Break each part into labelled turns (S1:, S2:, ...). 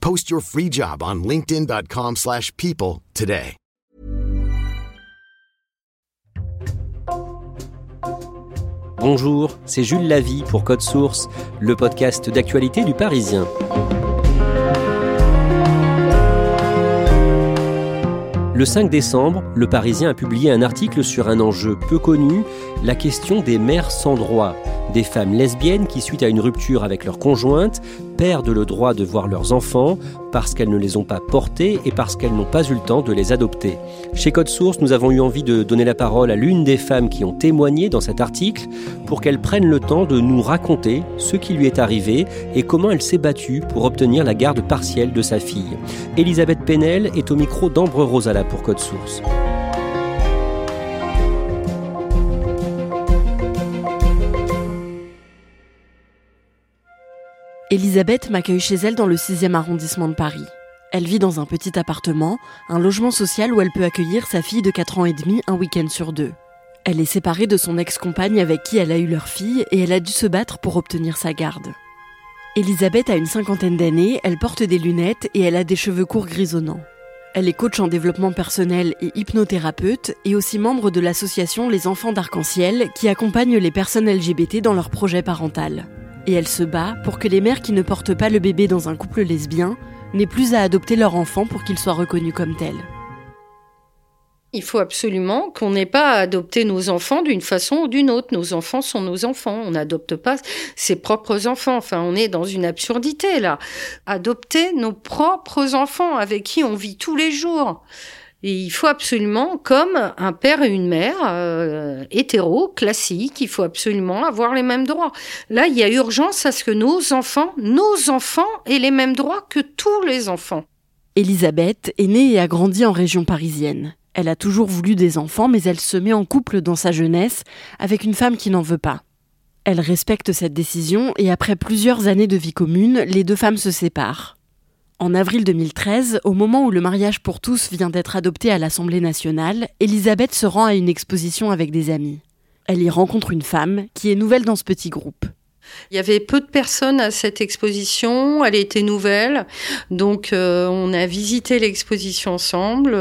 S1: Post your free job on linkedin.com/people today.
S2: Bonjour, c'est Jules Lavie pour Code Source, le podcast d'actualité du Parisien. Le 5 décembre, Le Parisien a publié un article sur un enjeu peu connu, la question des mères sans droit des femmes lesbiennes qui, suite à une rupture avec leur conjointe, perdent le droit de voir leurs enfants parce qu'elles ne les ont pas portés et parce qu'elles n'ont pas eu le temps de les adopter. Chez Code Source, nous avons eu envie de donner la parole à l'une des femmes qui ont témoigné dans cet article pour qu'elle prenne le temps de nous raconter ce qui lui est arrivé et comment elle s'est battue pour obtenir la garde partielle de sa fille. Elisabeth Penel est au micro d'Ambre Rosala pour Code Source.
S3: Elisabeth m'accueille chez elle dans le 6e arrondissement de Paris. Elle vit dans un petit appartement, un logement social où elle peut accueillir sa fille de 4 ans et demi un week-end sur deux. Elle est séparée de son ex-compagne avec qui elle a eu leur fille et elle a dû se battre pour obtenir sa garde. Elisabeth a une cinquantaine d'années, elle porte des lunettes et elle a des cheveux courts grisonnants. Elle est coach en développement personnel et hypnothérapeute et aussi membre de l'association Les Enfants d'Arc-en-Ciel qui accompagne les personnes LGBT dans leur projet parental et elle se bat pour que les mères qui ne portent pas le bébé dans un couple lesbien n'aient plus à adopter leur enfant pour qu'il soit reconnu comme tel.
S4: Il faut absolument qu'on n'ait pas à adopter nos enfants d'une façon ou d'une autre. Nos enfants sont nos enfants. On n'adopte pas ses propres enfants. Enfin, on est dans une absurdité là. Adopter nos propres enfants avec qui on vit tous les jours. Il faut absolument, comme un père et une mère euh, hétéro, classique, il faut absolument avoir les mêmes droits. Là, il y a urgence à ce que nos enfants, nos enfants aient les mêmes droits que tous les enfants.
S3: Elisabeth est née et a grandi en région parisienne. Elle a toujours voulu des enfants, mais elle se met en couple dans sa jeunesse avec une femme qui n'en veut pas. Elle respecte cette décision et après plusieurs années de vie commune, les deux femmes se séparent. En avril 2013, au moment où le mariage pour tous vient d'être adopté à l'Assemblée nationale, Elisabeth se rend à une exposition avec des amis. Elle y rencontre une femme qui est nouvelle dans ce petit groupe.
S4: Il y avait peu de personnes à cette exposition, elle était nouvelle, donc euh, on a visité l'exposition ensemble.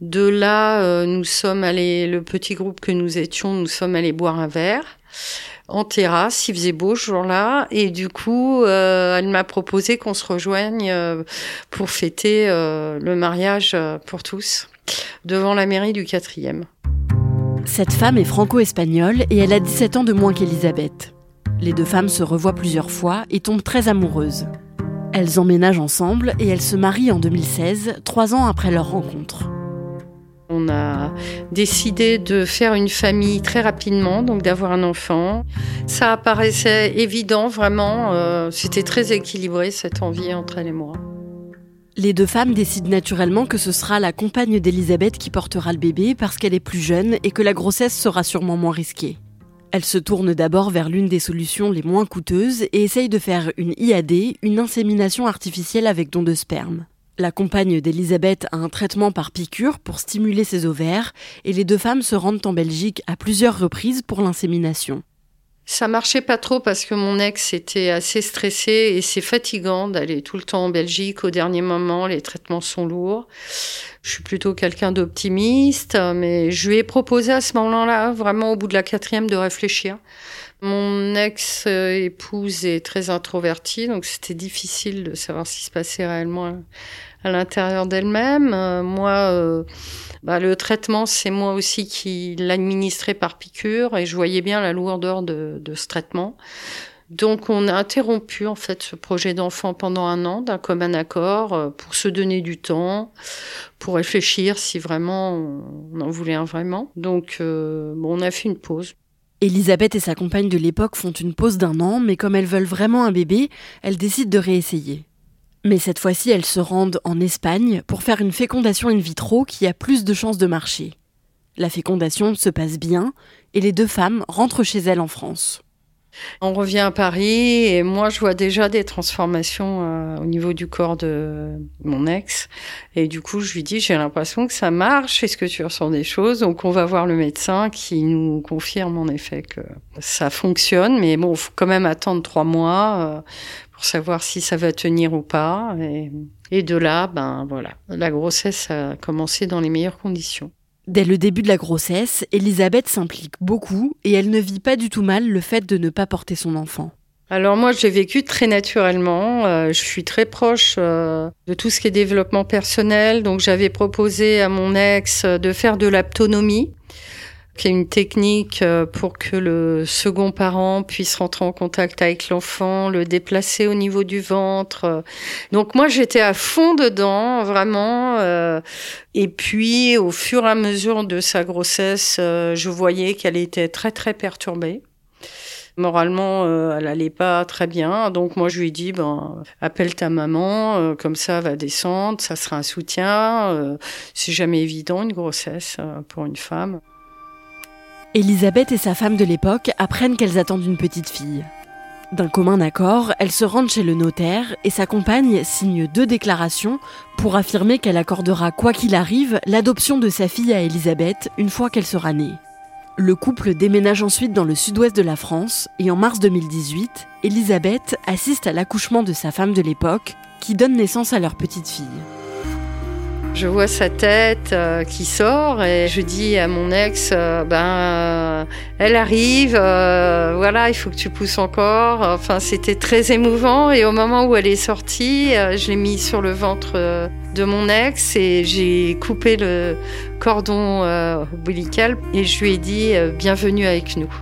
S4: De là, euh, nous sommes allés, le petit groupe que nous étions, nous sommes allés boire un verre en terrasse, il faisait beau ce jour-là, et du coup, euh, elle m'a proposé qu'on se rejoigne euh, pour fêter le mariage pour tous devant la mairie du quatrième.
S3: Cette femme est franco-espagnole et elle a 17 ans de moins qu'Elisabeth. Les deux femmes se revoient plusieurs fois et tombent très amoureuses. Elles emménagent ensemble et elles se marient en 2016, trois ans après leur rencontre.
S4: On a décidé de faire une famille très rapidement, donc d'avoir un enfant. Ça apparaissait évident, vraiment. Euh, c'était très équilibré cette envie entre elle et moi.
S3: Les deux femmes décident naturellement que ce sera la compagne d'Elisabeth qui portera le bébé parce qu'elle est plus jeune et que la grossesse sera sûrement moins risquée. Elles se tournent d'abord vers l'une des solutions les moins coûteuses et essayent de faire une IAD, une insémination artificielle avec don de sperme. La compagne d'Elisabeth a un traitement par piqûre pour stimuler ses ovaires et les deux femmes se rendent en Belgique à plusieurs reprises pour l'insémination.
S4: Ça marchait pas trop parce que mon ex était assez stressé et c'est fatigant d'aller tout le temps en Belgique au dernier moment, les traitements sont lourds. Je suis plutôt quelqu'un d'optimiste, mais je lui ai proposé à ce moment-là, vraiment au bout de la quatrième, de réfléchir. Mon ex-épouse est très introvertie, donc c'était difficile de savoir ce qui se passait réellement à l'intérieur d'elle-même. Euh, moi, euh, bah, le traitement, c'est moi aussi qui l'administrais par piqûre et je voyais bien la lourdeur de, de ce traitement. Donc on a interrompu en fait ce projet d'enfant pendant un an d'un commun accord euh, pour se donner du temps, pour réfléchir si vraiment on en voulait un vraiment. Donc bon, on a fait une pause.
S3: Elisabeth et sa compagne de l'époque font une pause d'un an, mais comme elles veulent vraiment un bébé, elles décident de réessayer. Mais cette fois-ci, elles se rendent en Espagne pour faire une fécondation in vitro qui a plus de chances de marcher. La fécondation se passe bien et les deux femmes rentrent chez elles en France.
S4: On revient à Paris et moi je vois déjà des transformations euh, au niveau du corps de mon ex. Et du coup je lui dis j'ai l'impression que ça marche. Est-ce que tu ressens des choses? Donc on va voir le médecin qui nous confirme en effet que ça fonctionne. Mais bon faut quand même attendre trois mois euh, pour savoir si ça va tenir ou pas. Et, et de là, ben voilà, la grossesse a commencé dans les meilleures conditions.
S3: Dès le début de la grossesse, Elisabeth s'implique beaucoup et elle ne vit pas du tout mal le fait de ne pas porter son enfant.
S4: Alors moi, j'ai vécu très naturellement. Euh, je suis très proche euh, de tout ce qui est développement personnel. Donc j'avais proposé à mon ex de faire de l'autonomie qui est une technique euh, pour que le second parent puisse rentrer en contact avec l'enfant, le déplacer au niveau du ventre. Donc moi j'étais à fond dedans, vraiment. Euh, et puis au fur et à mesure de sa grossesse, euh, je voyais qu'elle était très très perturbée. Moralement, elle allait pas très bien. Donc moi, je lui ai dit, ben, appelle ta maman, comme ça, va descendre, ça sera un soutien. c'est jamais évident une grossesse pour une femme.
S3: Elisabeth et sa femme de l'époque apprennent qu'elles attendent une petite fille. D'un commun accord, elles se rendent chez le notaire et sa compagne signe deux déclarations pour affirmer qu'elle accordera quoi qu'il arrive l'adoption de sa fille à Elisabeth une fois qu'elle sera née. Le couple déménage ensuite dans le sud-ouest de la France et en mars 2018, Elisabeth assiste à l'accouchement de sa femme de l'époque qui donne naissance à leur petite fille.
S4: Je vois sa tête euh, qui sort et je dis à mon ex, euh, ben, euh, elle arrive, voilà, il faut que tu pousses encore. Enfin, c'était très émouvant et au moment où elle est sortie, je l'ai mis sur le ventre de mon ex et j'ai coupé le cordon ombilical et je lui ai dit, bienvenue avec nous.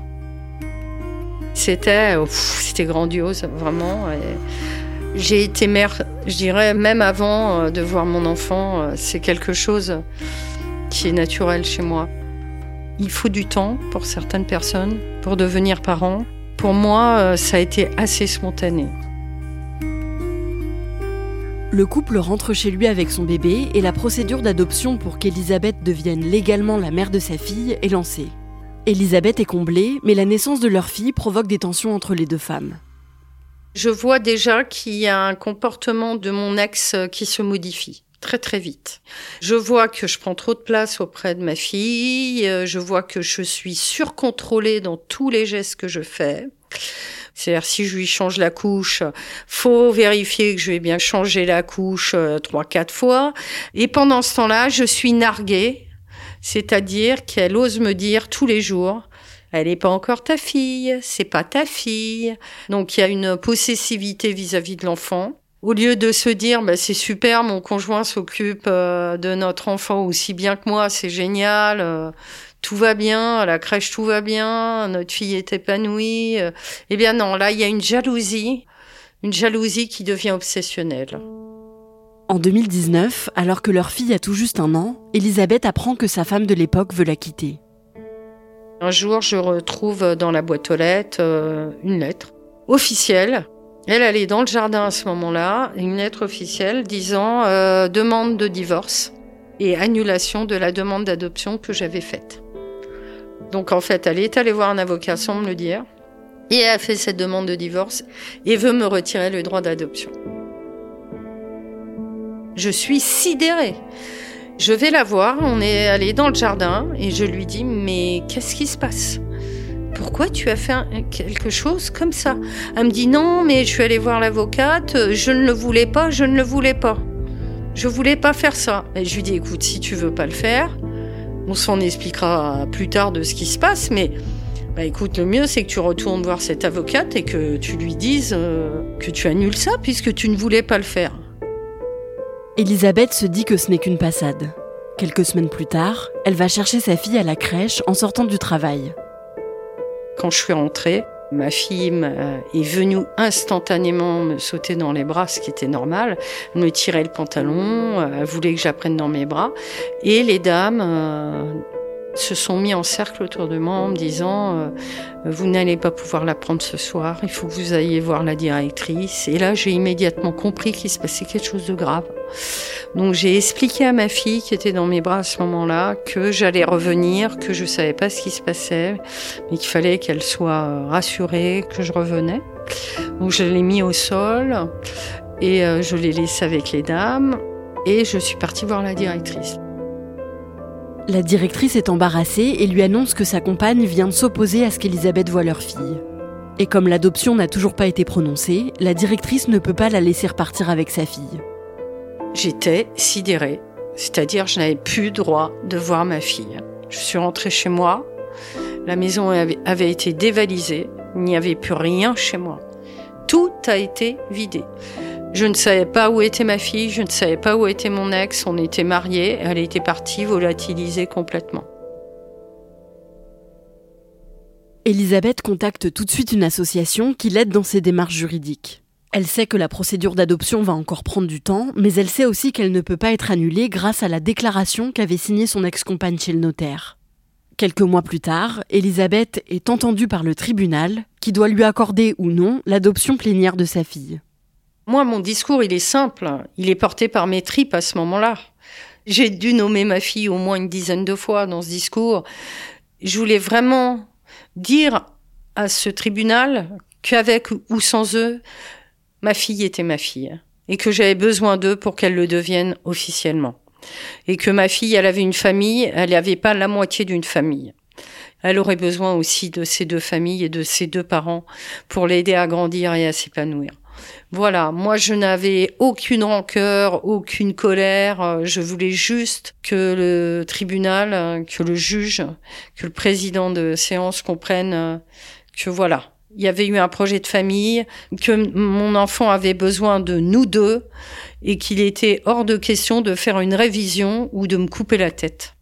S4: C'était, c'était grandiose, vraiment. J'ai été mère, je dirais, même avant euh, de voir mon enfant, euh, c'est quelque chose qui est naturel chez moi. Il faut du temps pour certaines personnes pour devenir parent. Pour moi, euh, ça a été assez spontané.
S3: Le couple rentre chez lui avec son bébé et la procédure d'adoption pour qu'Elisabeth devienne légalement la mère de sa fille est lancée. Elisabeth est comblée, mais la naissance de leur fille provoque des tensions entre les deux femmes.
S4: Je vois déjà qu'il y a un comportement de mon ex euh, qui se modifie très très vite. Je vois que je prends trop de place auprès de ma fille, euh, je vois que je suis surcontrôlée dans tous les gestes que je fais. C'est-à-dire si je lui change la couche, faut vérifier que je vais bien changer la couche euh, trois quatre fois. Et pendant ce temps-là, je suis narguée, c'est-à-dire qu'elle ose me dire tous les jours elle n'est pas encore ta fille, c'est pas ta fille. Donc il y a une possessivité vis-à-vis de l'enfant. Au lieu de se dire bah, c'est super, mon conjoint s'occupe euh, de notre enfant aussi bien que moi, c'est génial, euh, tout va bien, à la crèche tout va bien, notre fille est épanouie. Euh. eh bien non, là il y a une jalousie, une jalousie qui devient obsessionnelle.
S3: En 2019, alors que leur fille a tout juste un an, Elisabeth apprend que sa femme de l'époque veut la quitter.
S4: Un jour, je retrouve dans la boîte aux lettres euh, une lettre officielle. Elle, est dans le jardin à ce moment-là, une lettre officielle disant euh, demande de divorce et annulation de la demande d'adoption que j'avais faite. Donc en fait, elle est allée voir un avocat sans me le dire et a fait cette demande de divorce et veut me retirer le droit d'adoption. Je suis sidérée. Je vais la voir, on est allé dans le jardin et je lui dis mais qu'est-ce qui se passe? Pourquoi tu as fait quelque chose comme ça? Elle me dit non, mais je suis allée voir l'avocate, je ne le voulais pas, je ne le voulais pas. Je voulais pas faire ça. Et je lui dis, écoute, si tu veux pas le faire, on s'en expliquera plus tard de ce qui se passe, mais bah écoute, le mieux c'est que tu retournes voir cette avocate et que tu lui dises euh, que tu annules ça puisque tu ne voulais pas le faire.
S3: Elisabeth se dit que ce n'est qu'une passade. Quelques semaines plus tard, elle va chercher sa fille à la crèche en sortant du travail.
S4: Quand je suis rentrée, ma fille est venue instantanément me sauter dans les bras, ce qui était normal. Elle me tirait le pantalon, elle voulait que j'apprenne dans mes bras. Et les dames euh, se sont mis en cercle autour de moi en me disant euh, vous n'allez pas pouvoir la prendre ce soir, il faut que vous ayez voir la directrice. Et là, j'ai immédiatement compris qu'il se passait quelque chose de grave. Donc j'ai expliqué à ma fille qui était dans mes bras à ce moment-là que j'allais revenir, que je savais pas ce qui se passait, mais qu'il fallait qu'elle soit rassurée que je revenais. Donc je l'ai mis au sol et euh, je l'ai laissé avec les dames et je suis partie voir la directrice.
S3: La directrice est embarrassée et lui annonce que sa compagne vient de s'opposer à ce qu'Elisabeth voit leur fille. Et comme l'adoption n'a toujours pas été prononcée, la directrice ne peut pas la laisser repartir avec sa fille.
S4: J'étais sidérée, c'est-à-dire je n'avais plus droit de voir ma fille. Je suis rentrée chez moi, la maison avait été dévalisée, il n'y avait plus rien chez moi. Tout a été vidé. Je ne savais pas où était ma fille, je ne savais pas où était mon ex, on était mariés, elle était partie volatilisée complètement.
S3: Elisabeth contacte tout de suite une association qui l'aide dans ses démarches juridiques. Elle sait que la procédure d'adoption va encore prendre du temps, mais elle sait aussi qu'elle ne peut pas être annulée grâce à la déclaration qu'avait signée son ex-compagne chez le notaire. Quelques mois plus tard, Elisabeth est entendue par le tribunal qui doit lui accorder ou non l'adoption plénière de sa fille.
S4: Moi, mon discours, il est simple. Il est porté par mes tripes à ce moment-là. J'ai dû nommer ma fille au moins une dizaine de fois dans ce discours. Je voulais vraiment dire à ce tribunal qu'avec ou sans eux, ma fille était ma fille et que j'avais besoin d'eux pour qu'elle le devienne officiellement. Et que ma fille, elle avait une famille, elle n'avait pas la moitié d'une famille. Elle aurait besoin aussi de ses deux familles et de ses deux parents pour l'aider à grandir et à s'épanouir. Voilà, moi je n'avais aucune rancœur, aucune colère, euh, je voulais juste que le tribunal, euh, que le juge, que le président de séance comprenne euh, que voilà, il y avait eu un projet de famille, que mon enfant avait besoin de nous deux et qu'il était hors de question de faire une révision ou de me couper la tête.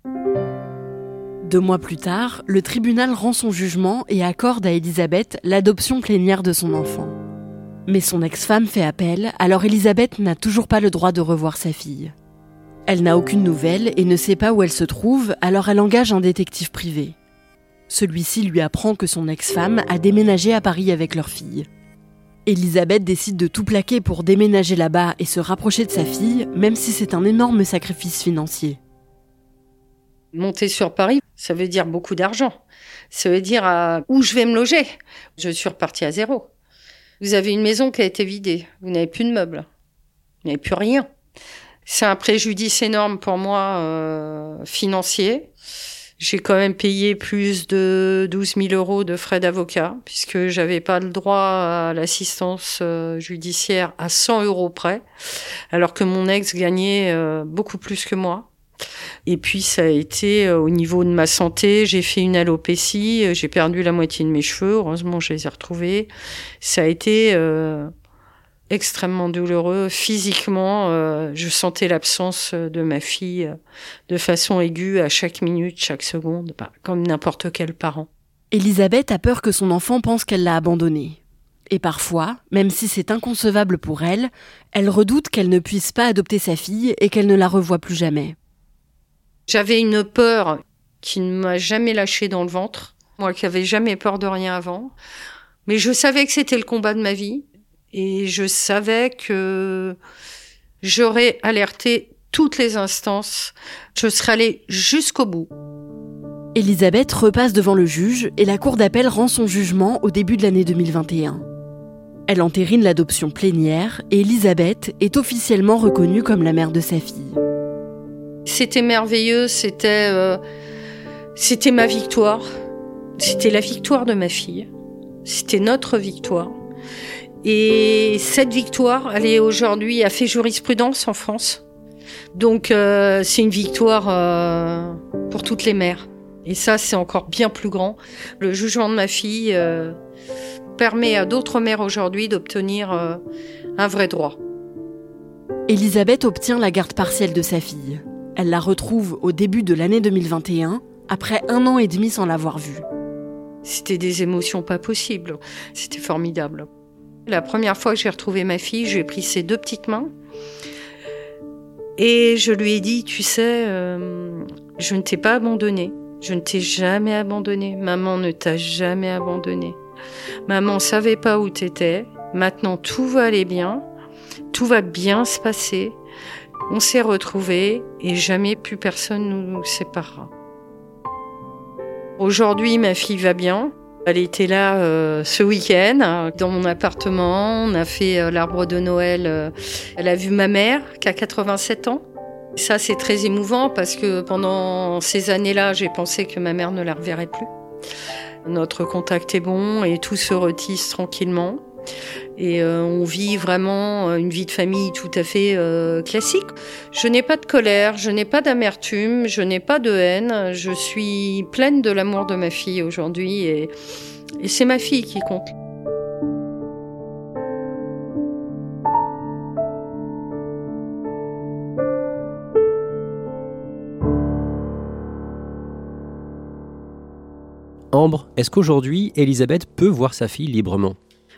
S3: Deux mois plus tard, le tribunal rend son jugement et accorde à Elisabeth l'adoption plénière de son enfant. Mais son ex-femme fait appel, alors Elisabeth n'a toujours pas le droit de revoir sa fille. Elle n'a aucune nouvelle et ne sait pas où elle se trouve, alors elle engage un détective privé. Celui-ci lui apprend que son ex-femme a déménagé à Paris avec leur fille. Elisabeth décide de tout plaquer pour déménager là-bas et se rapprocher de sa fille, même si c'est un énorme sacrifice financier.
S4: Monter sur Paris, ça veut dire beaucoup d'argent. Ça veut dire où je vais me loger? Je suis repartie à zéro. Vous avez une maison qui a été vidée. Vous n'avez plus de meubles. Vous n'avez plus rien. C'est un préjudice énorme pour moi euh, financier. J'ai quand même payé plus de 12 000 euros de frais d'avocat puisque j'avais pas le droit à l'assistance euh, judiciaire à 100 euros près, alors que mon ex gagnait euh, beaucoup plus que moi. Et puis ça a été euh, au niveau de ma santé, j'ai fait une alopécie, euh, j'ai perdu la moitié de mes cheveux, heureusement je les ai retrouvés. Ça a été euh, extrêmement douloureux physiquement. je sentais l'absence de ma fille de façon aiguë à chaque minute, chaque seconde, bah, comme n'importe quel parent.
S3: Elisabeth a peur que son enfant pense qu'elle l'a abandonnée. Et parfois, même si c'est inconcevable pour elle, elle redoute qu'elle ne puisse pas adopter sa fille et qu'elle ne la revoie plus jamais.
S4: J'avais une peur qui ne m'a jamais lâché dans le ventre. Moi qui avais jamais peur de rien avant. Mais je savais que c'était le combat de ma vie. Et je savais que j'aurais alerté toutes les instances. Je serais allée jusqu'au bout.
S3: Elisabeth repasse devant le juge et la cour d'appel rend son jugement au début de l'année 2021. Elle entérine l'adoption plénière et Elisabeth est officiellement reconnue comme la mère de sa fille.
S4: C'était merveilleux, c'était euh, c'était ma victoire. C'était la victoire de ma fille. C'était notre victoire. Et cette victoire, elle est aujourd'hui a fait jurisprudence en France. Donc euh, c'est une victoire euh, pour toutes les mères. Et ça, c'est encore bien plus grand. Le jugement de ma fille permet à d'autres mères aujourd'hui d'obtenir un vrai droit.
S3: Elisabeth obtient la garde partielle de sa fille. Elle la retrouve au début de l'année 2021, après un an et demi sans l'avoir vue.
S4: C'était des émotions pas possibles. C'était formidable. La première fois que j'ai retrouvé ma fille, j'ai pris ses deux petites mains et je lui ai dit, tu sais, euh, je ne t'ai pas abandonné. Je ne t'ai jamais abandonné. Maman ne t'a jamais abandonné. Maman savait pas où t'étais. Maintenant, tout va aller bien. Tout va bien se passer. On s'est retrouvés et jamais plus personne nous séparera. Aujourd'hui, ma fille va bien. Elle était là euh, ce week-end dans mon appartement. On a fait euh, l'arbre de Noël. Euh, elle a vu ma mère qui a 87 ans. Ça, c'est très émouvant parce que pendant ces années-là, j'ai pensé que ma mère ne la reverrait plus. Notre contact est bon et tout se retisse tranquillement. Et on vit vraiment une vie de famille tout à fait classique. Je n'ai pas de colère, je n'ai pas d'amertume, je n'ai pas de haine. Je suis pleine de l'amour de ma fille aujourd'hui et, et c'est ma fille qui compte.
S2: Ambre, est-ce qu'aujourd'hui, Elisabeth peut voir sa fille librement?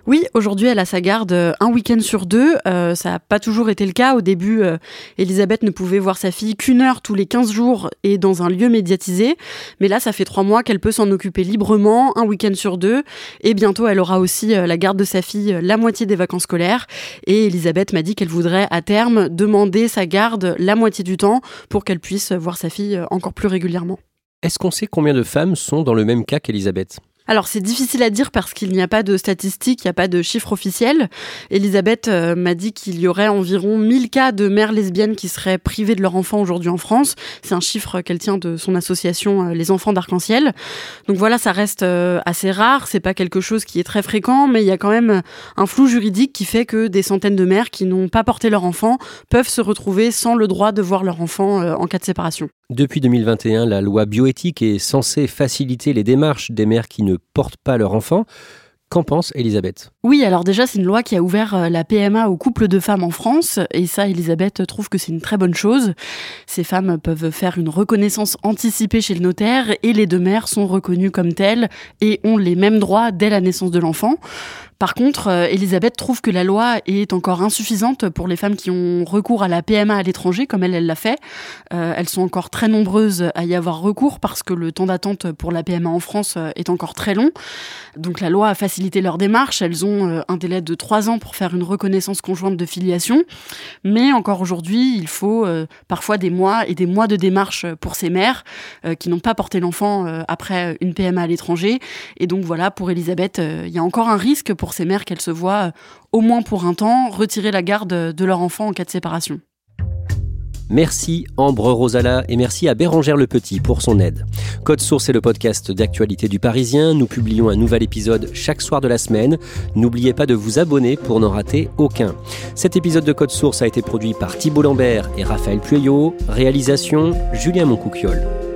S3: Oui, aujourd'hui, elle a sa garde euh, un week-end sur deux. Euh, ça n'a pas toujours été le cas. Au début, euh, Elisabeth ne pouvait voir sa fille qu'une heure tous les 15 jours et dans un lieu médiatisé. Mais là, ça fait trois mois qu'elle peut s'en occuper librement, un week-end sur deux. Et bientôt, elle aura aussi la garde de sa fille la moitié des vacances scolaires. Et Elisabeth m'a dit qu'elle voudrait à terme demander sa garde la moitié du temps pour qu'elle puisse voir sa fille encore plus régulièrement.
S2: Est-ce qu'on sait combien de femmes sont dans le même cas qu'Elisabeth?
S3: Alors c'est difficile à dire parce qu'il n'y a pas de statistiques, il n'y a pas de chiffres officiels. Elisabeth euh, m'a dit qu'il y aurait environ 1000 cas de mères lesbiennes qui seraient privées de leur enfant aujourd'hui en France. C'est un chiffre qu'elle tient de son association euh, Les Enfants d'Arc-en-Ciel. Donc voilà, ça reste euh, assez rare, c'est pas quelque chose qui est très fréquent, mais il y a quand même un flou juridique qui fait que des centaines de mères qui n'ont pas porté leur enfant peuvent se retrouver sans le droit de voir leur enfant en cas de séparation.
S2: Depuis 2021, la loi bioéthique est censée faciliter les démarches des mères qui ne portent pas leur enfant. Qu'en pense Elisabeth?
S3: Oui, alors déjà, c'est une loi qui a ouvert euh, la PMA aux couples de femmes en France. Et ça, Elisabeth trouve que c'est une très bonne chose. Ces femmes peuvent faire une reconnaissance anticipée chez le notaire et les deux mères sont reconnues comme telles et ont les mêmes droits dès la naissance de l'enfant. Par contre, euh, Elisabeth trouve que la loi est encore insuffisante pour les femmes qui ont recours à la PMA à l'étranger, comme elle, elle l'a fait. Euh, elles sont encore très nombreuses à y avoir recours parce que le temps d'attente pour la PMA en France euh, est encore très long. Donc la loi a facilité leur démarche. Elles ont un délai de trois ans pour faire une reconnaissance conjointe de filiation. Mais encore aujourd'hui, il faut parfois des mois et des mois de démarche pour ces mères qui n'ont pas porté l'enfant après une PMA à l'étranger. Et donc voilà, pour Elisabeth, il y a encore un risque pour ces mères qu'elles se voient, euh, au moins pour un temps, retirer la garde de leur enfant en cas de séparation.
S2: Merci Ambre Rosala et merci à Bérangère Le Petit pour son aide. Code Source est le podcast d'actualité du Parisien. Nous publions un nouvel épisode chaque soir de la semaine. N'oubliez pas de vous abonner pour n'en rater aucun. Cet épisode de Code Source a été produit par Thibault Lambert et Raphaël Pueyo. Réalisation Julien Moncouquiole.